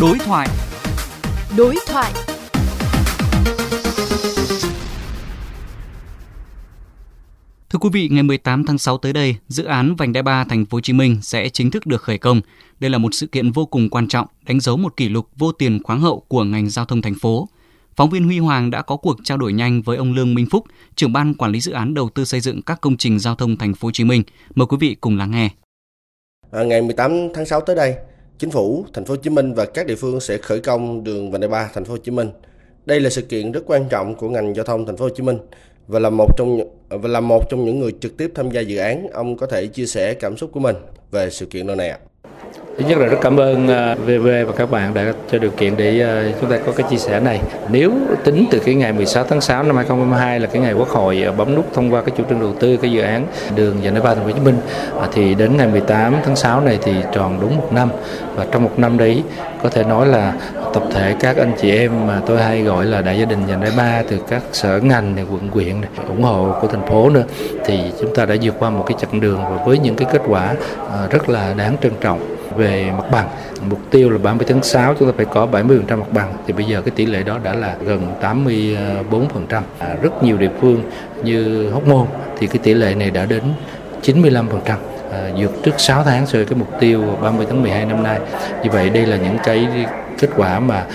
Đối thoại. Đối thoại. Thưa quý vị, ngày 18 tháng 6 tới đây, dự án vành đai 3 thành phố Hồ Chí Minh sẽ chính thức được khởi công. Đây là một sự kiện vô cùng quan trọng, đánh dấu một kỷ lục vô tiền khoáng hậu của ngành giao thông thành phố. Phóng viên Huy Hoàng đã có cuộc trao đổi nhanh với ông Lương Minh Phúc, trưởng ban quản lý dự án đầu tư xây dựng các công trình giao thông thành phố Hồ Chí Minh. Mời quý vị cùng lắng nghe. À, ngày 18 tháng 6 tới đây, Chính phủ, thành phố Hồ Chí Minh và các địa phương sẽ khởi công đường vành đai 3 thành phố Hồ Chí Minh. Đây là sự kiện rất quan trọng của ngành giao thông thành phố Hồ Chí Minh và là một trong và là một trong những người trực tiếp tham gia dự án, ông có thể chia sẻ cảm xúc của mình về sự kiện lần này ạ. Thứ nhất là rất cảm ơn à, VV và các bạn đã cho điều kiện để à, chúng ta có cái chia sẻ này. Nếu tính từ cái ngày 16 tháng 6 năm 2022 là cái ngày Quốc hội à, bấm nút thông qua cái chủ trương đầu tư cái dự án đường vành đai ba thành phố Hồ Chí Minh thì đến ngày 18 tháng 6 này thì tròn đúng một năm và trong một năm đấy có thể nói là tập thể các anh chị em mà tôi hay gọi là đại gia đình vành đai ba từ các sở ngành này quận huyện này, ủng hộ của thành phố nữa thì chúng ta đã vượt qua một cái chặng đường và với những cái kết quả rất là đáng trân trọng về mặt bằng. Mục tiêu là 30 tháng 6 chúng ta phải có 70% mặt bằng. Thì bây giờ cái tỷ lệ đó đã là gần 84% à, rất nhiều địa phương như Hóc Môn thì cái tỷ lệ này đã đến 95% à, vượt trước 6 tháng so với cái mục tiêu 30 tháng 12 năm nay. Như vậy đây là những cái kết quả mà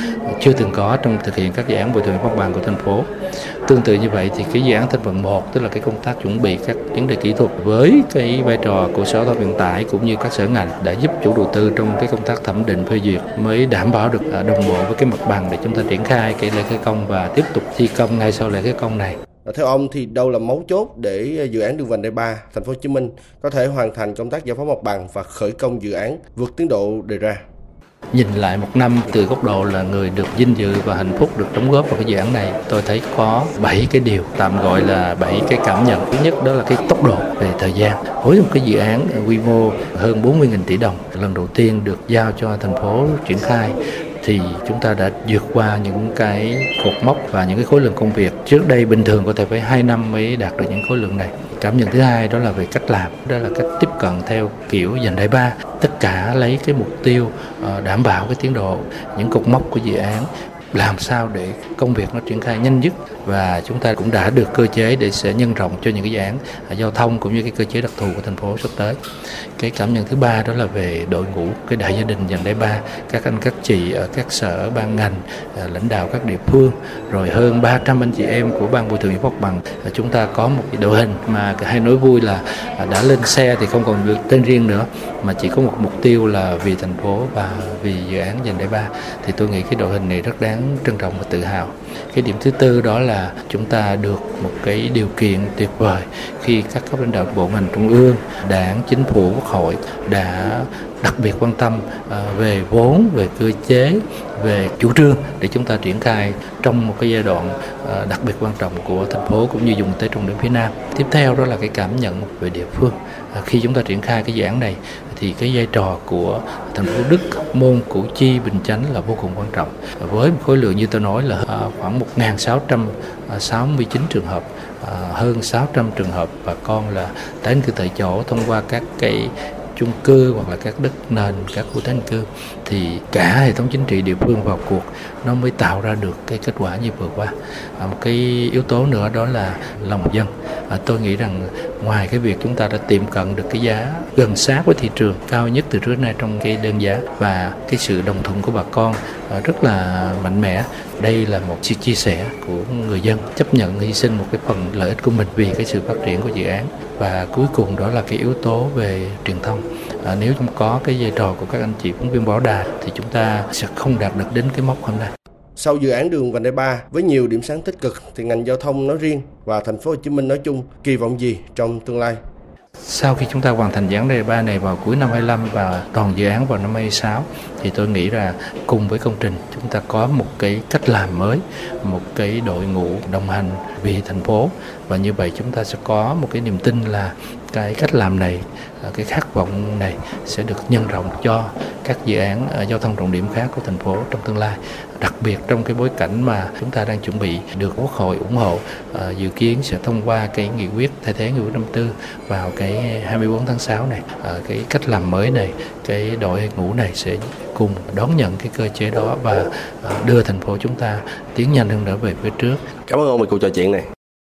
chưa từng có trong thực hiện các dự án bồi thường mặt bằng của thành phố. Tương tự như vậy thì cái dự án thành phần 1 tức là cái công tác chuẩn bị các vấn đề kỹ thuật với cái vai trò của Sở Giao thông Vận tải cũng như các sở ngành đã giúp chủ đầu tư trong cái công tác thẩm định, phê duyệt mới đảm bảo được à, đồng bộ với cái mặt bằng để chúng ta triển khai cái lễ khởi công và tiếp tục thi công ngay sau lễ khởi công này. Theo ông thì đâu là mấu chốt để à, dự án đường vành đai 3 thành phố Hồ Chí Minh có thể hoàn thành công tác giải phóng mặt bằng và khởi công dự án vượt tiến độ đề ra? Nhìn lại một năm từ góc độ là người được vinh dự và hạnh phúc được đóng góp vào cái dự án này, tôi thấy có 7 cái điều tạm gọi là 7 cái cảm nhận. Thứ nhất đó là cái tốc độ về thời gian. Với một cái dự án quy mô hơn 40.000 tỷ đồng, lần đầu tiên được giao cho thành phố triển khai thì chúng ta đã vượt qua những cái cột mốc và những cái khối lượng công việc. Trước đây bình thường có thể phải 2 năm mới đạt được những khối lượng này. Cảm nhận thứ hai đó là về cách làm, đó là cách tiếp cận theo kiểu dành đại ba. Tất cả lấy cái mục tiêu ờ, đảm bảo cái tiến độ, những cột mốc của dự án làm sao để công việc nó triển khai nhanh nhất và chúng ta cũng đã được cơ chế để sẽ nhân rộng cho những cái dự án à, giao thông cũng như cái cơ chế đặc thù của thành phố sắp tới. Cái cảm nhận thứ ba đó là về đội ngũ, cái đại gia đình dành đại ba, các anh, các chị ở các sở, ban ngành à, lãnh đạo các địa phương, rồi hơn 300 anh chị em của ban bồi thường giải phóng bằng à, chúng ta có một cái đội hình mà hay nói vui là đã lên xe thì không còn được tên riêng nữa, mà chỉ có một mục tiêu là vì thành phố và vì dự án dành đại ba thì tôi nghĩ cái đội hình này rất đáng trân trọng và tự hào cái điểm thứ tư đó là chúng ta được một cái điều kiện tuyệt vời khi các cấp lãnh đạo bộ ngành trung ương, đảng, chính phủ, quốc hội đã đặc biệt quan tâm ờ, về vốn, về cơ chế, về chủ trương để chúng ta triển khai trong một cái giai đoạn ờ, đặc biệt quan trọng của thành phố cũng như dùng tới trọng điểm phía Nam. Tiếp theo đó là cái cảm nhận về địa phương. Ờ, khi chúng ta triển khai cái dự án này thì cái vai trò của thành phố Đức, Môn, Củ Chi, Bình Chánh là vô cùng quan trọng. Với một khối lượng như tôi nói là à, khoảng 1.669 trường hợp à, hơn 600 trường hợp bà con là tái định cư tại chỗ thông qua các cái chung cư hoặc là các đất nền các khu tái định cư thì cả hệ thống chính trị địa phương vào cuộc nó mới tạo ra được cái kết quả như vừa qua. À, một cái yếu tố nữa đó là lòng dân. À, tôi nghĩ rằng ngoài cái việc chúng ta đã tiệm cận được cái giá gần sát với thị trường cao nhất từ trước nay trong cái đơn giá và cái sự đồng thuận của bà con à, rất là mạnh mẽ đây là một sự chia sẻ của người dân chấp nhận hy sinh một cái phần lợi ích của mình vì cái sự phát triển của dự án. Và cuối cùng đó là cái yếu tố về truyền thông. À, nếu không có cái vai trò của các anh chị phóng viên báo đài thì chúng ta sẽ không đạt được đến cái mốc hôm nay sau dự án đường vành đai 3 với nhiều điểm sáng tích cực thì ngành giao thông nói riêng và thành phố Hồ Chí Minh nói chung kỳ vọng gì trong tương lai? Sau khi chúng ta hoàn thành dự án đề 3 này vào cuối năm 25 và toàn dự án vào năm 26 thì tôi nghĩ là cùng với công trình chúng ta có một cái cách làm mới, một cái đội ngũ đồng hành vì thành phố. Và như vậy chúng ta sẽ có một cái niềm tin là cái cách làm này, à, cái khát vọng này sẽ được nhân rộng cho các dự án à, giao thông trọng điểm khác của thành phố trong tương lai. Đặc biệt trong cái bối cảnh mà chúng ta đang chuẩn bị được Quốc hội ủng hộ à, dự kiến sẽ thông qua cái nghị quyết thay thế nghị quyết 54 vào cái 24 tháng 6 này. Cái cách làm mới này cái đội ngũ này sẽ cùng đón nhận cái cơ chế đó và đưa thành phố chúng ta tiến nhanh hơn nữa về phía trước. Cảm ơn ông về cuộc trò chuyện này.